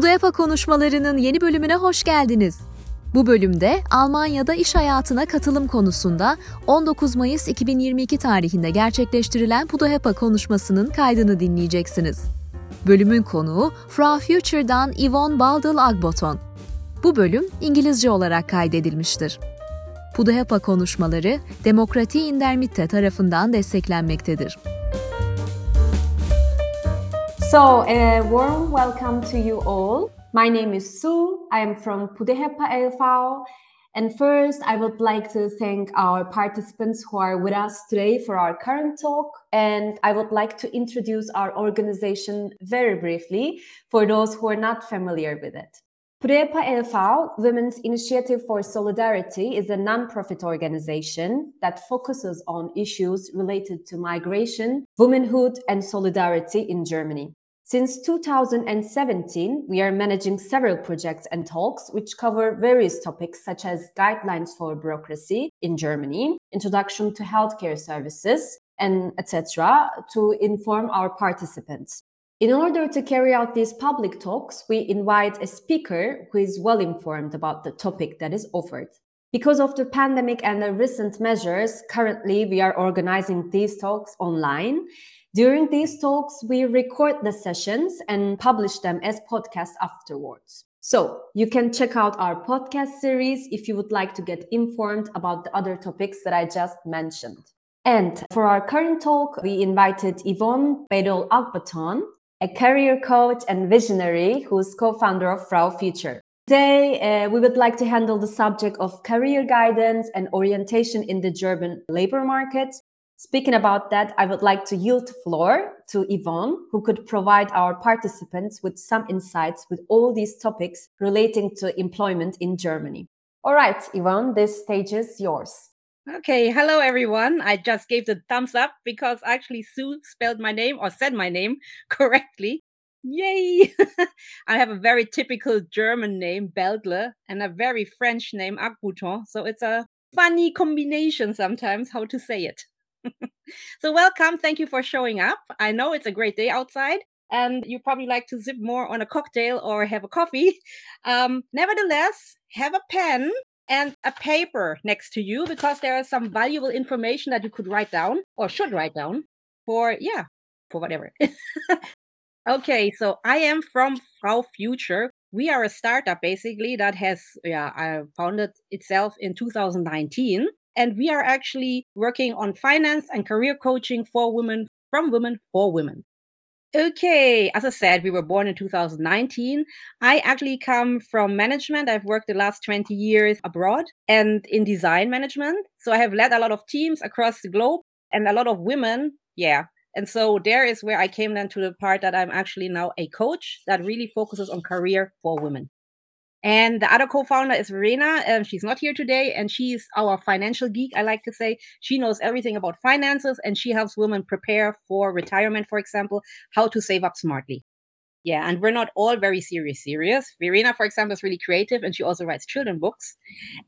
Pudayapa konuşmalarının yeni bölümüne hoş geldiniz. Bu bölümde Almanya'da iş hayatına katılım konusunda 19 Mayıs 2022 tarihinde gerçekleştirilen Pudayapa konuşmasının kaydını dinleyeceksiniz. Bölümün konuğu Frau Future'dan Yvonne Baldel Agboton. Bu bölüm İngilizce olarak kaydedilmiştir. Pudayapa konuşmaları Demokrati Indermitte tarafından desteklenmektedir. So, a warm welcome to you all. My name is Sue. I am from PUDUHEPA LV. And first, I would like to thank our participants who are with us today for our current talk. And I would like to introduce our organization very briefly for those who are not familiar with it. PUDUHEPA LV, Women's Initiative for Solidarity, is a non-profit organization that focuses on issues related to migration, womanhood, and solidarity in Germany. Since 2017, we are managing several projects and talks which cover various topics such as guidelines for bureaucracy in Germany, introduction to healthcare services, and etc. to inform our participants. In order to carry out these public talks, we invite a speaker who is well informed about the topic that is offered. Because of the pandemic and the recent measures, currently we are organizing these talks online during these talks, we record the sessions and publish them as podcasts afterwards. So you can check out our podcast series if you would like to get informed about the other topics that I just mentioned. And for our current talk, we invited Yvonne Baldle Agboton, a career coach and visionary who's co-founder of Frau Future. Today, uh, we would like to handle the subject of career guidance and orientation in the German labor market Speaking about that, I would like to yield the floor to Yvonne, who could provide our participants with some insights with all these topics relating to employment in Germany. All right, Yvonne, this stage is yours. Okay, hello everyone. I just gave the thumbs up because actually Sue spelled my name or said my name correctly. Yay! I have a very typical German name, Baldle, and a very French name, Agboton. So it's a funny combination sometimes how to say it. So, welcome. Thank you for showing up. I know it's a great day outside and you probably like to sip more on a cocktail or have a coffee. Um, nevertheless, have a pen and a paper next to you because there is some valuable information that you could write down or should write down for, yeah, for whatever. okay, so I am from Frau Future. We are a startup basically that has yeah, I founded itself in 2019 and we are actually working on finance and career coaching for women, from women for women. Okay, as I said, we were born in 2019. I actually come from management. I've worked the last 20 years abroad and in design management. So I have led a lot of teams across the globe and a lot of women. Yeah. And so there is where I came then to the part that I'm actually now a coach that really focuses on career for women. And the other co-founder is Verena. Um, she's not here today, and she's our financial geek. I like to say she knows everything about finances, and she helps women prepare for retirement, for example, how to save up smartly. Yeah, and we're not all very serious. Serious. Verena, for example, is really creative, and she also writes children books.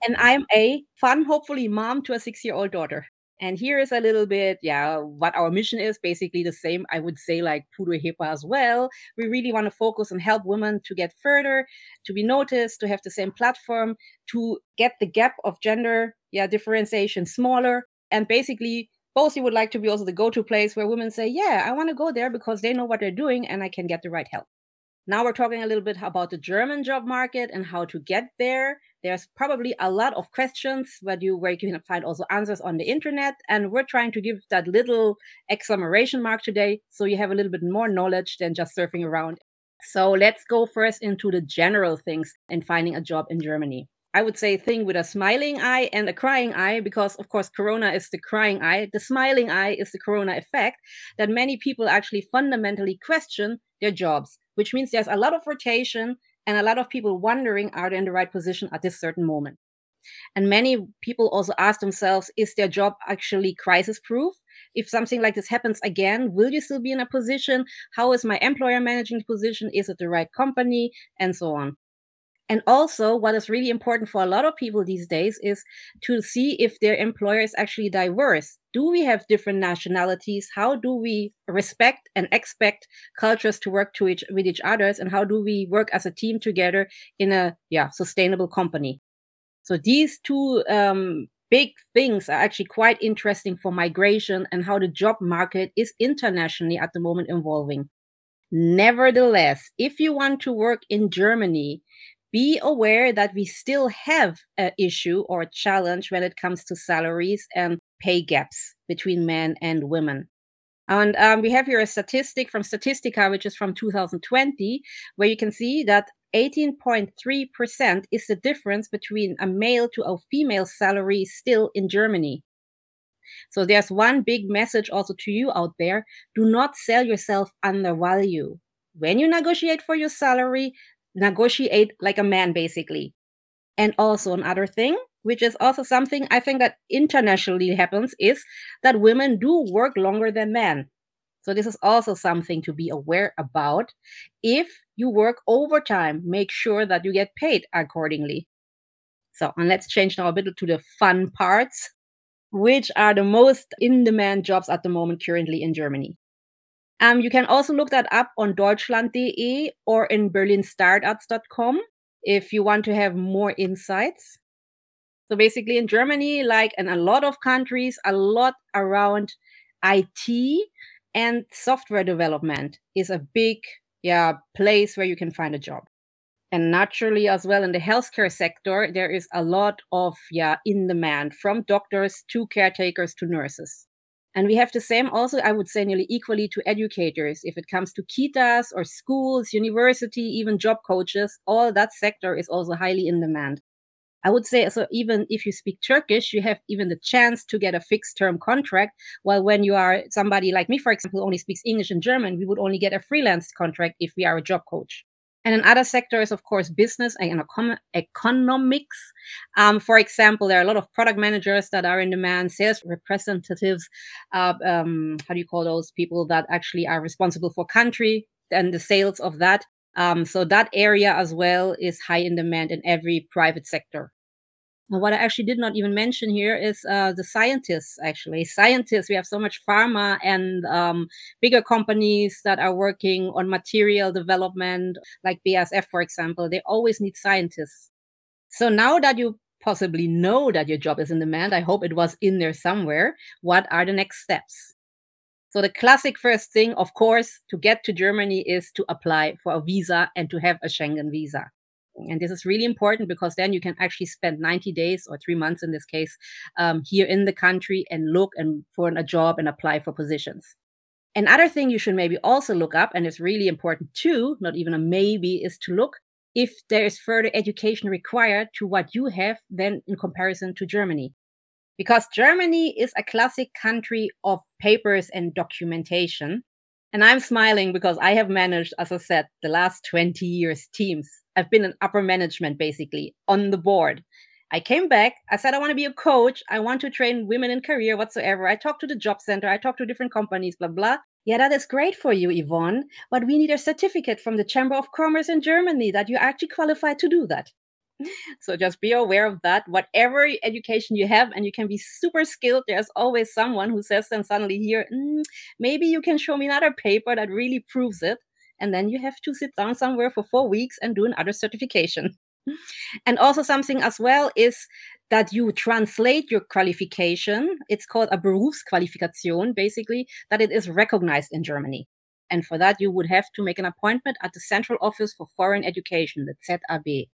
And I'm a fun, hopefully, mom to a six-year-old daughter. And here is a little bit, yeah, what our mission is basically the same, I would say, like PUDUHEPA as well. We really want to focus and help women to get further, to be noticed, to have the same platform, to get the gap of gender, yeah, differentiation smaller. And basically, you would like to be also the go to place where women say, yeah, I want to go there because they know what they're doing and I can get the right help. Now we're talking a little bit about the German job market and how to get there. There's probably a lot of questions where you where you can find also answers on the internet, and we're trying to give that little exclamation mark today, so you have a little bit more knowledge than just surfing around. So let's go first into the general things in finding a job in Germany. I would say thing with a smiling eye and a crying eye, because of course, Corona is the crying eye. The smiling eye is the Corona effect that many people actually fundamentally question their jobs which means there's a lot of rotation and a lot of people wondering are they in the right position at this certain moment. And many people also ask themselves, is their job actually crisis proof? If something like this happens again, will you still be in a position? How is my employer managing the position? Is it the right company? And so on. And also, what is really important for a lot of people these days is to see if their employer is actually diverse Do we have different nationalities? How do we respect and expect cultures to work to each with each others? And how do we work as a team together in a yeah sustainable company? So these two um, big things are actually quite interesting for migration and how the job market is internationally at the moment evolving. Nevertheless, if you want to work in Germany, be aware that we still have an issue or a challenge when it comes to salaries and pay gaps between men and women. And um, we have here a statistic from Statistica, which is from 2020, where you can see that 18.3% is the difference between a male to a female salary still in Germany. So there's one big message also to you out there. Do not sell yourself under value. When you negotiate for your salary, negotiate like a man, basically. And also another thing, which is also something I think that internationally happens, is that women do work longer than men. So this is also something to be aware about. If you work overtime, make sure that you get paid accordingly. So, and let's change now a bit to the fun parts, which are the most in demand jobs at the moment currently in Germany. Um, you can also look that up on deutschland.de or in berlinstartarts.com if you want to have more insights. So basically in Germany, like in a lot of countries, a lot around IT and software development is a big yeah place where you can find a job and naturally as well in the healthcare sector there is a lot of yeah in demand from doctors to caretakers to nurses and we have the same also i would say nearly equally to educators if it comes to kitas or schools university even job coaches all that sector is also highly in demand I would say so even if you speak Turkish, you have even the chance to get a fixed term contract. While when you are somebody like me, for example, who only speaks English and German, we would only get a freelance contract if we are a job coach. And in other sectors, of course, business and economics. Um, for example, there are a lot of product managers that are in demand, sales representatives. Uh, um, how do you call those people that actually are responsible for country and the sales of that? Um, so that area as well is high in demand in every private sector. What I actually did not even mention here is uh, the scientists. Actually, scientists. We have so much pharma and um, bigger companies that are working on material development, like BASF, for example. They always need scientists. So now that you possibly know that your job is in demand, I hope it was in there somewhere. What are the next steps? So the classic first thing, of course, to get to Germany is to apply for a visa and to have a Schengen visa. And this is really important because then you can actually spend 90 days or three months in this case um, here in the country and look and for a job and apply for positions. Another thing you should maybe also look up, and it's really important too, not even a maybe, is to look if there is further education required to what you have then in comparison to Germany because Germany is a classic country of papers and documentation. And I'm smiling because I have managed, as I said, the last 20 years teams. I've been in upper management basically on the board. I came back. I said, I want to be a coach. I want to train women in career whatsoever. I talked to the job center. I talked to different companies, blah, blah. Yeah, that is great for you, Yvonne. But we need a certificate from the Chamber of Commerce in Germany that you actually qualified to do that so just be aware of that. Whatever education you have, and you can be super skilled, there's always someone who says then suddenly here, mm, maybe you can show me another paper that really proves it. And then you have to sit down somewhere for four weeks and do another certification. and also something as well is that you translate your qualification. It's called a Berufsqualifikation, basically, that it is recognized in Germany. And for that, you would have to make an appointment at the Central Office for Foreign Education, the ZAB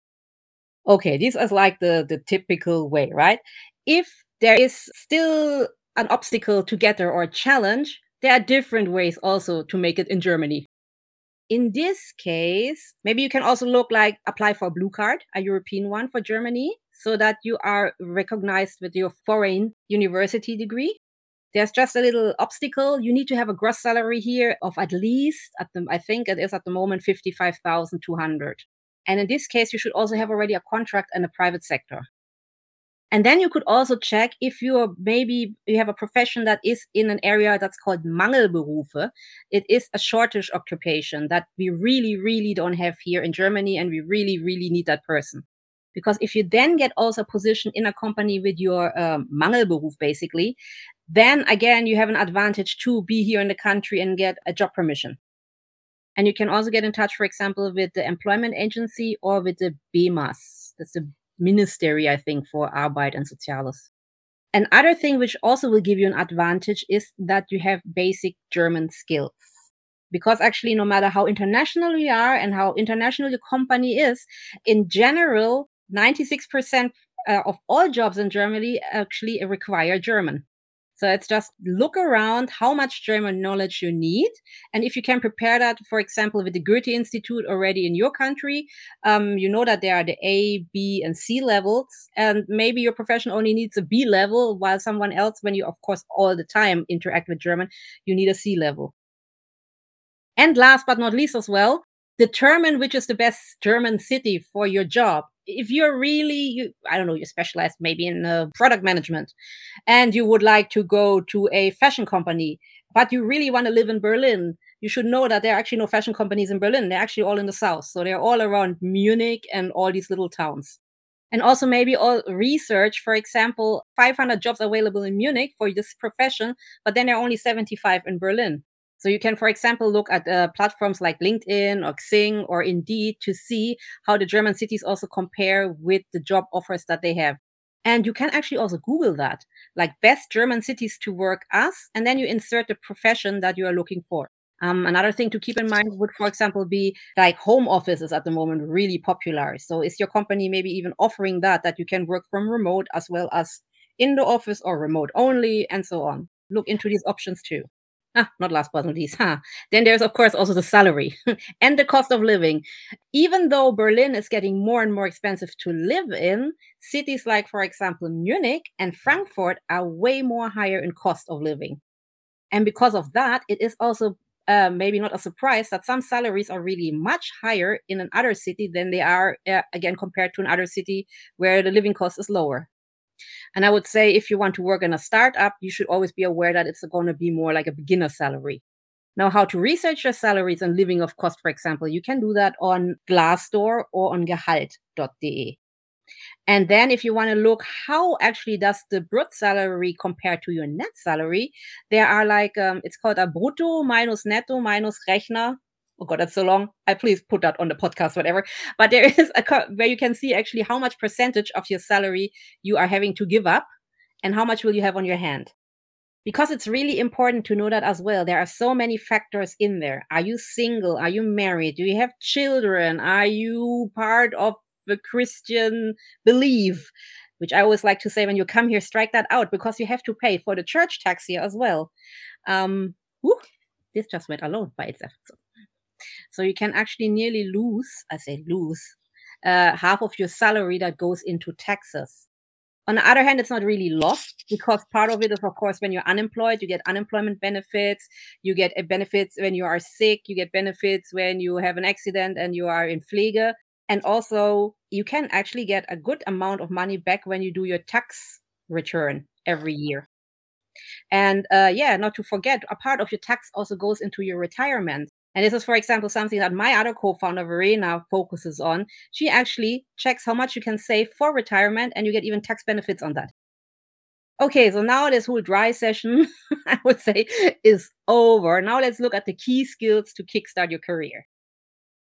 okay, this is like the, the typical way, right? If there is still an obstacle to get there or a challenge, there are different ways also to make it in Germany. In this case, maybe you can also look like apply for a blue card, a European one for Germany, so that you are recognized with your foreign university degree. There's just a little obstacle. You need to have a gross salary here of at least at the I think it is at the moment 55,200. And in this case, you should also have already a contract in the private sector. And then you could also check if you're maybe you have a profession that is in an area that's called Mangelberufe. It is a shortage occupation that we really, really don't have here in Germany, and we really, really need that person. Because if you then get also a position in a company with your um, Mangelberuf, basically, then again, you have an advantage to be here in the country and get a job permission. And you can also get in touch, for example, with the employment agency or with the BMAS. That's the Ministry, I think, for Arbeit and Soziales. Another thing which also will give you an advantage is that you have basic German skills. Because actually, no matter how international you are and how international your company is, in general, 96% uh, of all jobs in Germany actually require German. So it's just look around how much German knowledge you need. And if you can prepare that, for example, with the Goethe Institute already in your country, um, you know that there are the A, B, and C levels. And maybe your profession only needs a B level, while someone else, when you, of course, all the time interact with German, you need a C level. And last but not least, as well, determine which is the best German city for your job if you're really you, i don't know you're specialized maybe in uh, product management and you would like to go to a fashion company but you really want to live in berlin you should know that there are actually no fashion companies in berlin. They're actually all in the south. So they're all around munich and all these little towns. And also maybe all research for example 500 jobs available in munich for this profession but then there are only 75 in berlin so you can, for example, look at uh, platforms like LinkedIn or Xing or Indeed to see how the German cities also compare with the job offers that they have. And you can actually also Google that, like best German cities to work as, and then you insert the profession that you are looking for. Um, another thing to keep in mind would, for example, be like home offices at the moment really popular. So is your company maybe even offering that, that you can work from remote as well as in the office or remote only and so on? Look into these options too. Ah, not last but not least. Huh. Then there's, of course, also the salary and the cost of living. Even though Berlin is getting more and more expensive to live in, cities like, for example, Munich and Frankfurt are way more higher in cost of living. And because of that, it is also uh, maybe not a surprise that some salaries are really much higher in another city than they are, uh, again, compared to another city where the living cost is lower. And I would say if you want to work in a startup, you should always be aware that it's going to be more like a beginner salary. Now, how to research your salaries and living of cost, for example, you can do that on Glassdoor or on Gehalt.de. And then if you want to look how actually does the brut salary compare to your net salary, there are like, um, it's called a brutto minus netto minus Rechner oh god that's so long. I please put that on the podcast whatever. But there is a where you can see actually how much percentage of your salary you are having to give up and how much will you have on your hand. Because it's really important to know that as well. There are so many factors in there. Are you single? Are you married? Do you have children? Are you part of the christian belief? Which i always like to say when you come here strike that out because you have to pay for the church tax here as well. Um whew, this just went alone by itself. so so you can actually nearly lose, I say lose, uh, half of your salary that goes into taxes. On the other hand, it's not really lost because part of it is, of course, when you're unemployed, you get unemployment benefits. You get uh, benefits when you are sick. You get benefits when you have an accident and you are in Pflege. And also, you can actually get a good amount of money back when you do your tax return every year. And uh, yeah, not to forget, a part of your tax also goes into your retirement. And this is, for example, something that my other co-founder, Verena, focuses on. She actually checks how much you can save for retirement and you get even tax benefits on that. Okay, so now this whole dry session, I would say, is over. Now let's look at the key skills to kickstart your career.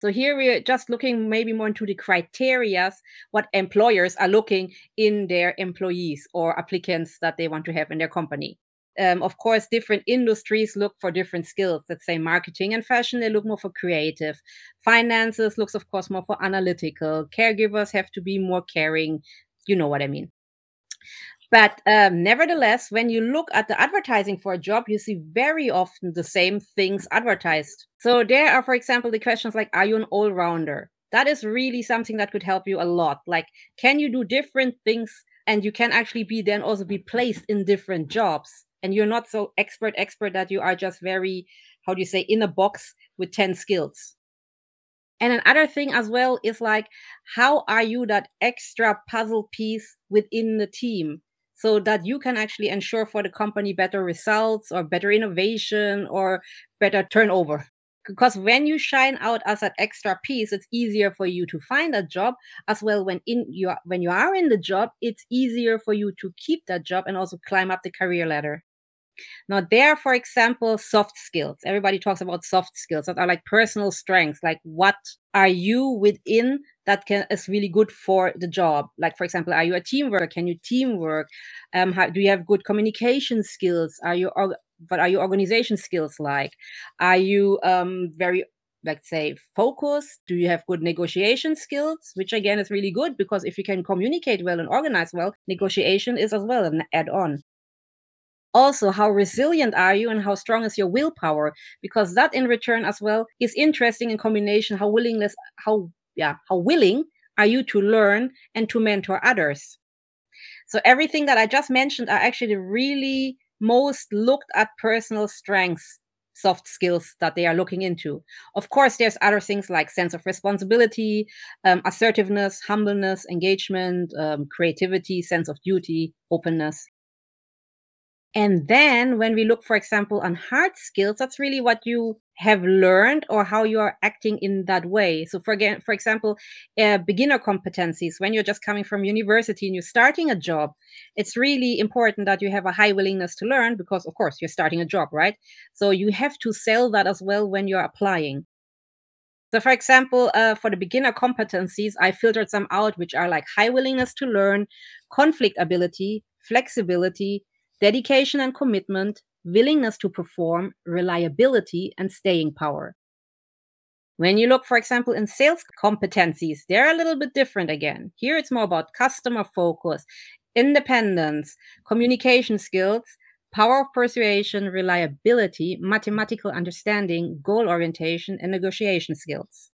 So here we're just looking maybe more into the criteria what employers are looking in their employees or applicants that they want to have in their company um, of course, different industries look for different skills. Let's say marketing and fashion, they look more for creative. Finances looks, of course, more for analytical. Caregivers have to be more caring. You know what I mean. But um, nevertheless, when you look at the advertising for a job, you see very often the same things advertised. So there are, for example, the questions like, are you an all rounder? That is really something that could help you a lot. Like, can you do different things? And you can actually be then also be placed in different jobs and you're not so expert expert that you are just very how do you say in a box with 10 skills. And another thing as well is like how are you that extra puzzle piece within the team so that you can actually ensure for the company better results or better innovation or better turnover? Because when you shine out as an extra piece it's easier for you to find a job as well when in you when you are in the job it's easier for you to keep that job and also climb up the career ladder Now, there, for example, soft skills. Everybody talks about soft skills that are like personal strengths. Like, what are you within that can is really good for the job? Like, for example, are you a team worker? Can you teamwork? Um, how, do you have good communication skills? Are you what are your organization skills like? Are you um very let's say focused? Do you have good negotiation skills? Which again is really good because if you can communicate well and organize well, negotiation is as well an add-on also how resilient are you and how strong is your willpower? Because that in return as well is interesting in combination how willingness how yeah how willing are you to learn and to mentor others. So everything that i just mentioned are actually really most looked at personal strengths soft skills that they are looking into. Of course there's other things like sense of responsibility um, assertiveness humbleness engagement um, creativity sense of duty openness and then when we look, for example, on hard skills, that's really what you have learned or how you are acting in that way. So for for example, uh, beginner competencies, when you're just coming from university and you're starting a job, it's really important that you have a high willingness to learn because of course you're starting a job, right? So you have to sell that as well when you're applying. So, for example, uh, for the beginner competencies, I filtered some out, which are like high willingness to learn, conflict ability, flexibility, dedication and commitment, willingness to perform, reliability, and staying power. When you look, for example, in sales competencies, they're a little bit different again. Here it's more about customer focus, independence, communication skills, power of persuasion, reliability, mathematical understanding, goal orientation, and negotiation skills.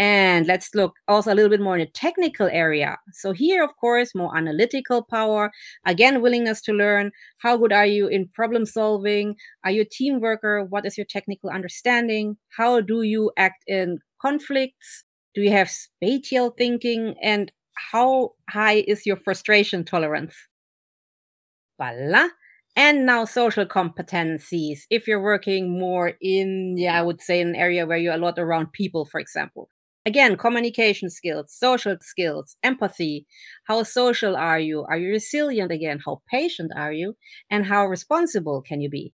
And let's look also a little bit more in the technical area. So here, of course, more analytical power, again, willingness to learn. How good are you in problem solving? Are you a team worker? What is your technical understanding? How do you act in conflicts? Do you have spatial thinking? And how high is your frustration tolerance? Voila. And now social competencies. If you're working more in, yeah, I would say an area where you're a lot around people, for example. Again, communication skills, social skills, empathy. How social are you? Are you resilient again? How patient are you? And how responsible can you be?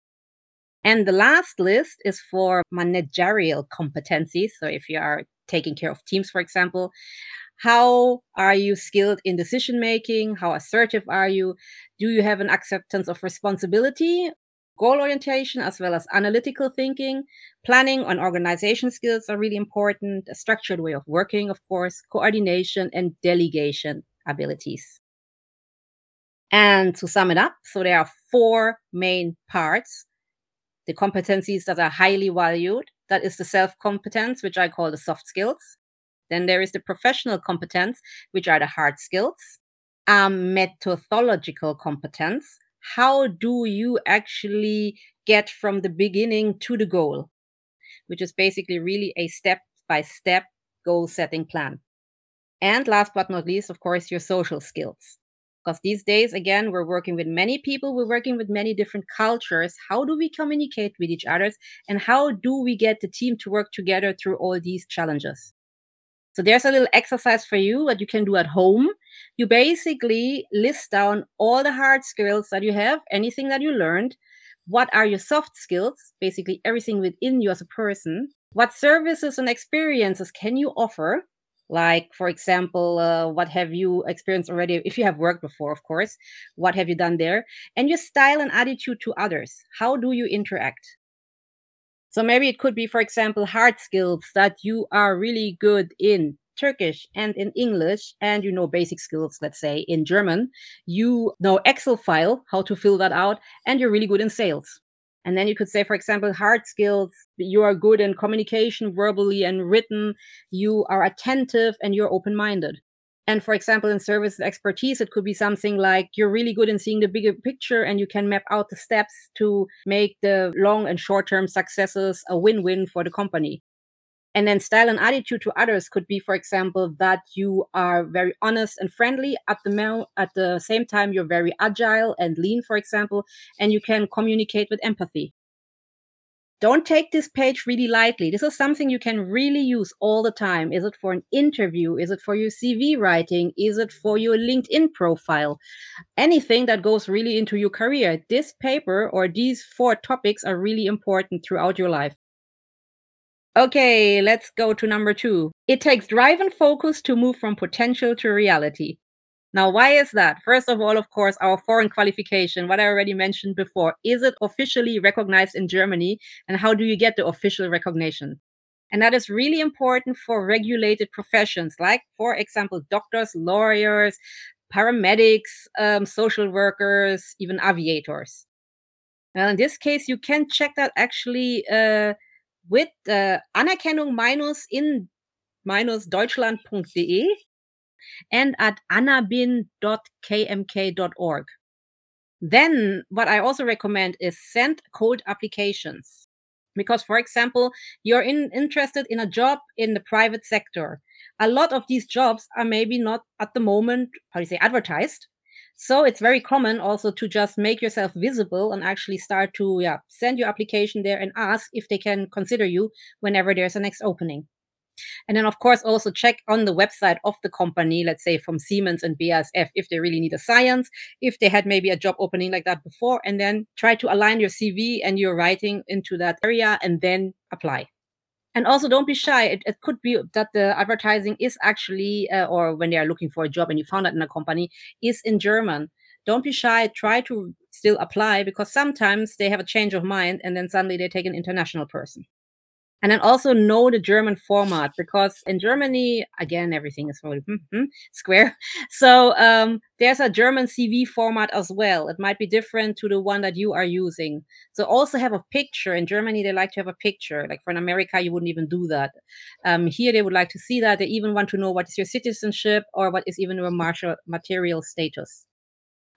And the last list is for managerial competencies. So if you are taking care of teams, for example, how are you skilled in decision making? How assertive are you? Do you have an acceptance of responsibility? Goal orientation as well as analytical thinking. Planning and organization skills are really important, a structured way of working, of course, coordination and delegation abilities. And to sum it up, so there are four main parts the competencies that are highly valued. That is the self competence, which I call the soft skills. Then there is the professional competence, which are the hard skills. Um, methodological competence, how do you actually get from the beginning to the goal, which is basically really a step by step goal setting plan. And last but not least, of course, your social skills. Because these days, again, we're working with many people, we're working with many different cultures. How do we communicate with each other? And how do we get the team to work together through all these challenges? So there's a little exercise for you that you can do at home. You basically list down all the hard skills that you have, anything that you learned. What are your soft skills? Basically, everything within you as a person. What services and experiences can you offer? Like, for example, uh, what have you experienced already? If you have worked before, of course, what have you done there? And your style and attitude to others. How do you interact? So maybe it could be, for example, hard skills that you are really good in Turkish and in English, and you know basic skills, let's say in German. You know Excel file, how to fill that out, and you're really good in sales. And then you could say, for example, hard skills, you are good in communication, verbally and written, you are attentive, and you're open minded. And for example, in service expertise, it could be something like you're really good in seeing the bigger picture and you can map out the steps to make the long and short term successes a win win for the company. And then style and attitude to others could be, for example, that you are very honest and friendly at the at the same time you're very agile and lean, for example, and you can communicate with empathy. Don't take this page really lightly. This is something you can really use all the time. Is it for an interview? Is it for your CV writing? Is it for your LinkedIn profile? Anything that goes really into your career. This paper or these four topics are really important throughout your life. Okay, let's go to number two. It takes drive and focus to move from potential to reality. Now, why is that? First of all, of course, our foreign qualification, what I already mentioned before. Is it officially recognized in Germany? And how do you get the official recognition? And that is really important for regulated professions, like, for example, doctors, lawyers, paramedics, um, social workers, even aviators. Well, in this case, you can check that actually uh, with uh, Anerkennung minus in minus deutschland.de and at anabin.kmk.org. Then, what I also recommend is send cold applications. Because, for example, you're in, interested in a job in the private sector. A lot of these jobs are maybe not at the moment, how do you say, advertised. So it's very common also to just make yourself visible and actually start to yeah, send your application there and ask if they can consider you whenever there's a next opening. And then, of course, also check on the website of the company, let's say from Siemens and BASF, if they really need a science, if they had maybe a job opening like that before, and then try to align your CV and your writing into that area and then apply. And also, don't be shy. It, it could be that the advertising is actually, uh, or when they are looking for a job and you found that in a company, is in German. Don't be shy. Try to still apply because sometimes they have a change of mind and then suddenly they take an international person and then also know the German format because in Germany, again, everything is really mm-hmm, square. So um, there's a German CV format as well. It might be different to the one that you are using. So also have a picture. In Germany, they like to have a picture. Like for in America, you wouldn't even do that. Um, here, they would like to see that. They even want to know what is your citizenship or what is even your martial material status.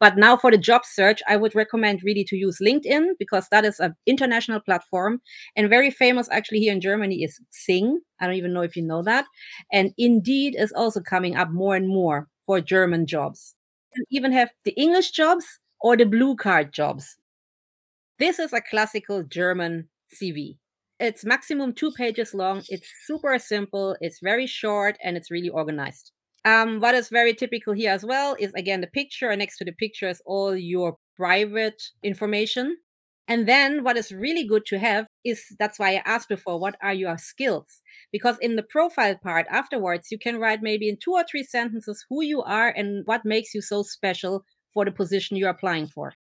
But now for the job search, I would recommend really to use LinkedIn because that is an international platform and very famous actually here in Germany is Xing. I don't even know if you know that. And Indeed is also coming up more and more for German jobs. You even have the English jobs or the blue card jobs. This is a classical German CV. It's maximum two pages long. It's super simple. It's very short and it's really organized. Um, what is very typical here as well is again the picture, and next to the picture is all your private information. And then what is really good to have is that's why I asked before, what are your skills? Because in the profile part afterwards, you can write maybe in two or three sentences who you are and what makes you so special for the position you're applying for.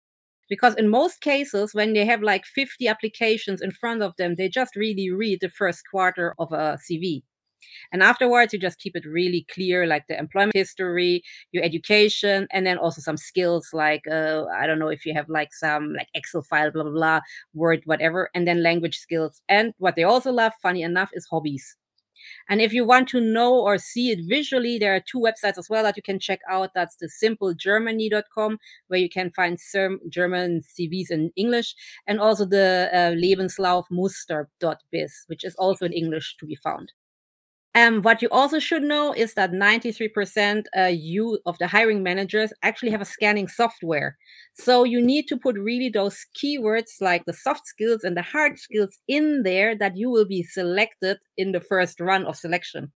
Because in most cases, when they have like 50 applications in front of them, they just really read the first quarter of a CV. And afterwards, you just keep it really clear, like the employment history, your education, and then also some skills like, uh, I don't know if you have like some like Excel file, blah, blah, blah, Word, whatever, and then language skills. And what they also love, funny enough, is hobbies. And if you want to know or see it visually, there are two websites as well that you can check out. That's the simplegermany.com, where you can find some German CVs in English, and also the uh, Lebenslaufmuster.biz, which is also in English to be found. Um, what you also should know is that 93% uh, you of the hiring managers actually have a scanning software. So you need to put really those keywords like the soft skills and the hard skills in there that you will be selected in the first run of selection.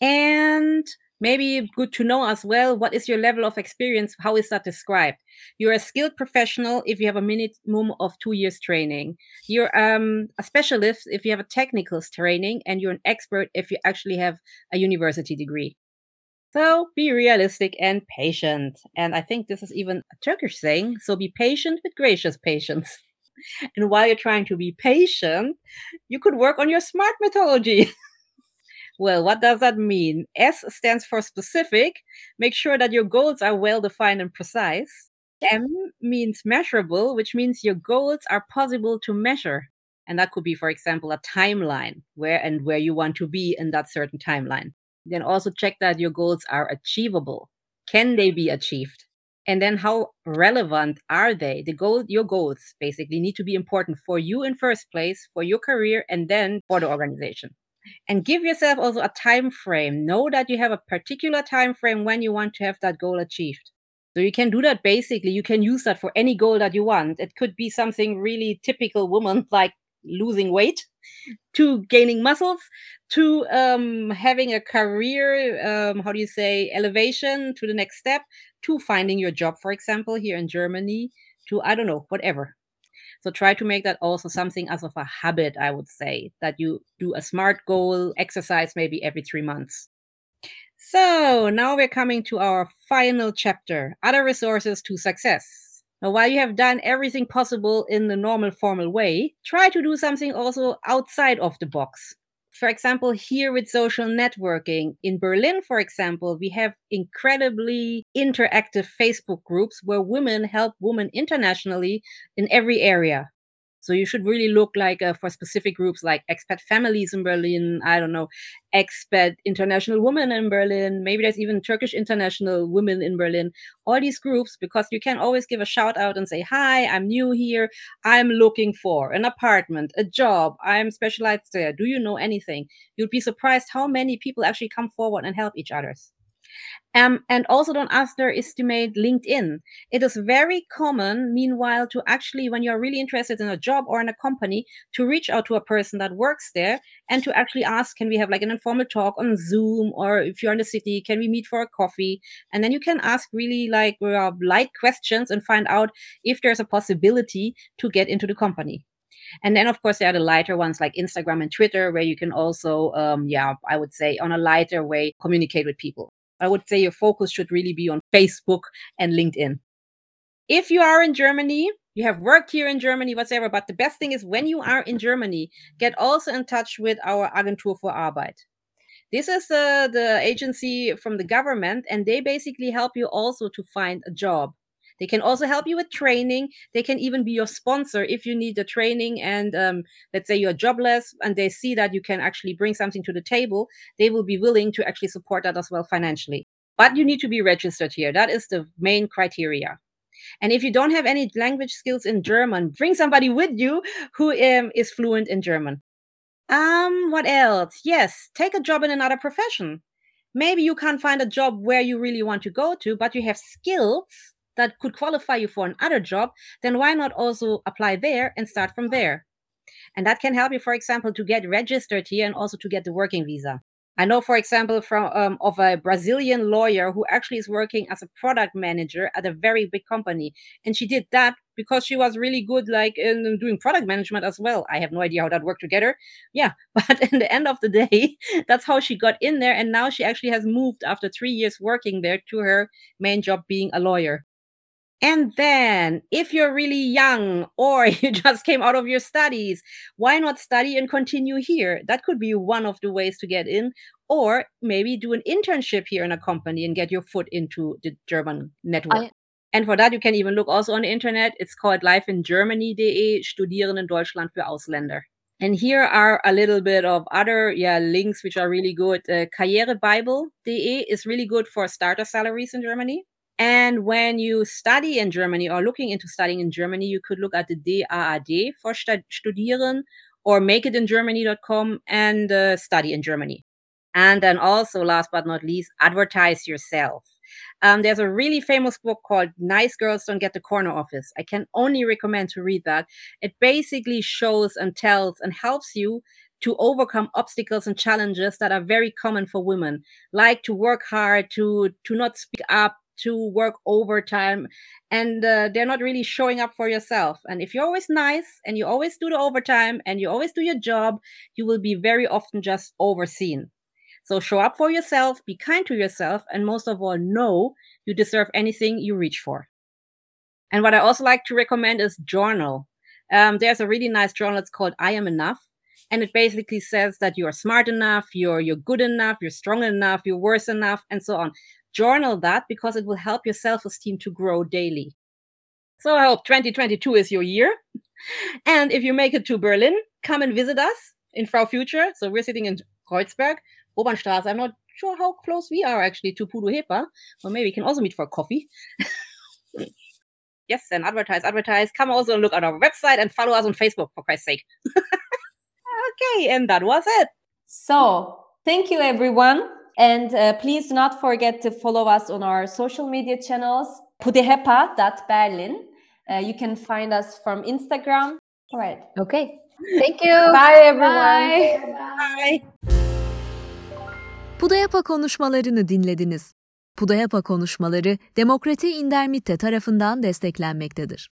And maybe good to know as well what is your level of experience? How is that described? You're a skilled professional if you have a minimum of two years training. You're um, a specialist if you have a technical training and you're an expert if you actually have a university degree. So be realistic and patient. And i think this is even a turkish saying so be patient with gracious patience. And while you're trying to be patient you could work on your smart methodology Well, what does that mean? S stands for specific. Make sure that your goals are well defined and precise. M means measurable, which means your goals are possible to measure. And that could be, for example, a timeline where and where you want to be in that certain timeline. Then also check that your goals are achievable. Can they be achieved? And then how relevant are they? The goal, your goals basically need to be important for you in first place, for your career, and then for the organization and give yourself also a time frame. Know that you have a particular time frame when you want to have that goal achieved. So you can do that basically. You can use that for any goal that you want. It could be something really typical woman like losing weight to gaining muscles to um, having a career um, how do you say elevation to the next step to finding your job for example here in germany to i don't know whatever so try to make that also something as of a habit i would say that you do a smart goal exercise maybe every three months so now we're coming to our final chapter other resources to success now, while you have done everything possible in the normal formal way, try to do something also outside of the box. For example, here with social networking in Berlin, for example, we have incredibly interactive Facebook groups where women help women internationally in every area. So you should really look like uh, for specific groups like expat families in Berlin. I don't know, expat international women in Berlin. Maybe there's even Turkish international women in Berlin. All these groups, because you can always give a shout out and say, "Hi, I'm new here. I'm looking for an apartment, a job. I'm specialized there. Do you know anything?" You'd be surprised how many people actually come forward and help each others. Um, and also don't underestimate LinkedIn. It is very common, meanwhile, to actually, when you're really interested in a job or in a company, to reach out to a person that works there and to actually ask, can we have like an informal talk on Zoom? Or if you're in the city, can we meet for a coffee? And then you can ask really like uh, light questions and find out if there's a possibility to get into the company. And then, of course, there are the lighter ones like Instagram and Twitter, where you can also, um, yeah, I would say on a lighter way, communicate with people. I would say your focus should really be on Facebook and LinkedIn. If you are in Germany, you have worked here in Germany, whatever, but the best thing is when you are in Germany, get also in touch with our Agentur für Arbeit. This is uh, the agency from the government, and they basically help you also to find a job. They can also help you with training. They can even be your sponsor if you need the training and um, let's say you're jobless and they see that you can actually bring something to the table. They will be willing to actually support that as well financially. But you need to be registered here. That is the main criteria. And if you don't have any language skills in German, bring somebody with you who um, is fluent in German. Um, what else? Yes, take a job in another profession. Maybe you can't find a job where you really want to go to, but you have skills that could qualify you for another job, then why not also apply there and start from there? And that can help you, for example, to get registered here and also to get the working visa. I know, for example, from um, of a Brazilian lawyer who actually is working as a product manager at a very big company, and she did that because she was really good, like in doing product management as well. I have no idea how that worked together. Yeah, but in the end of the day, that's how she got in there, and now she actually has moved after three years working there to her main job being a lawyer. And then, if you're really young or you just came out of your studies, why not study and continue here? That could be one of the ways to get in. Or maybe do an internship here in a company and get your foot into the German network. I and for that, you can even look also on the internet. It's called lifeingermany.de, Studieren in Deutschland für Ausländer. And here are a little bit of other yeah links which are really good. Uh, Karrierebibel.de is really good for starter salaries in Germany. And when you study in Germany or looking into studying in Germany, you could look at the DAAD for Studieren or makeitingermany.com and uh, study in Germany. And then also, last but not least, advertise yourself. Um, there's a really famous book called Nice Girls Don't Get the Corner Office. I can only recommend to read that. It basically shows and tells and helps you to overcome obstacles and challenges that are very common for women, like to work hard, to to not speak up, to work overtime and uh, they're not really showing up for yourself. And if you're always nice and you always do the overtime and you always do your job you will be very often just overseen. So show up for yourself be kind to yourself and most of all know you deserve anything you reach for. And what i also like to recommend is journal. Um, there's a really nice journal. It's called i am enough and it basically says that you are smart enough you're you're good enough you're strong enough you're worth enough and so on journal that because it will help your self esteem to grow daily. So I hope 2022 is your year. And if you make it to Berlin, come and visit us in Frau Future. So we're sitting in Kreuzberg, Obernstraße. I'm not sure how close we are actually to PUDUHEPA, but maybe we can also meet for coffee. yes, and advertise, advertise. Come also and look at our website and follow us on Facebook, for Christ's sake. okay, and that was it. So, thank you, everyone. And uh, please do not forget to follow us on our social media channels, pudehepa.berlin. Uh, you can find us from Instagram. All right. Okay. Thank you. Bye everyone. Bye. Bye. Pudayapa konuşmalarını dinlediniz. Pudayapa konuşmaları Demokrati Indermitte tarafından desteklenmektedir.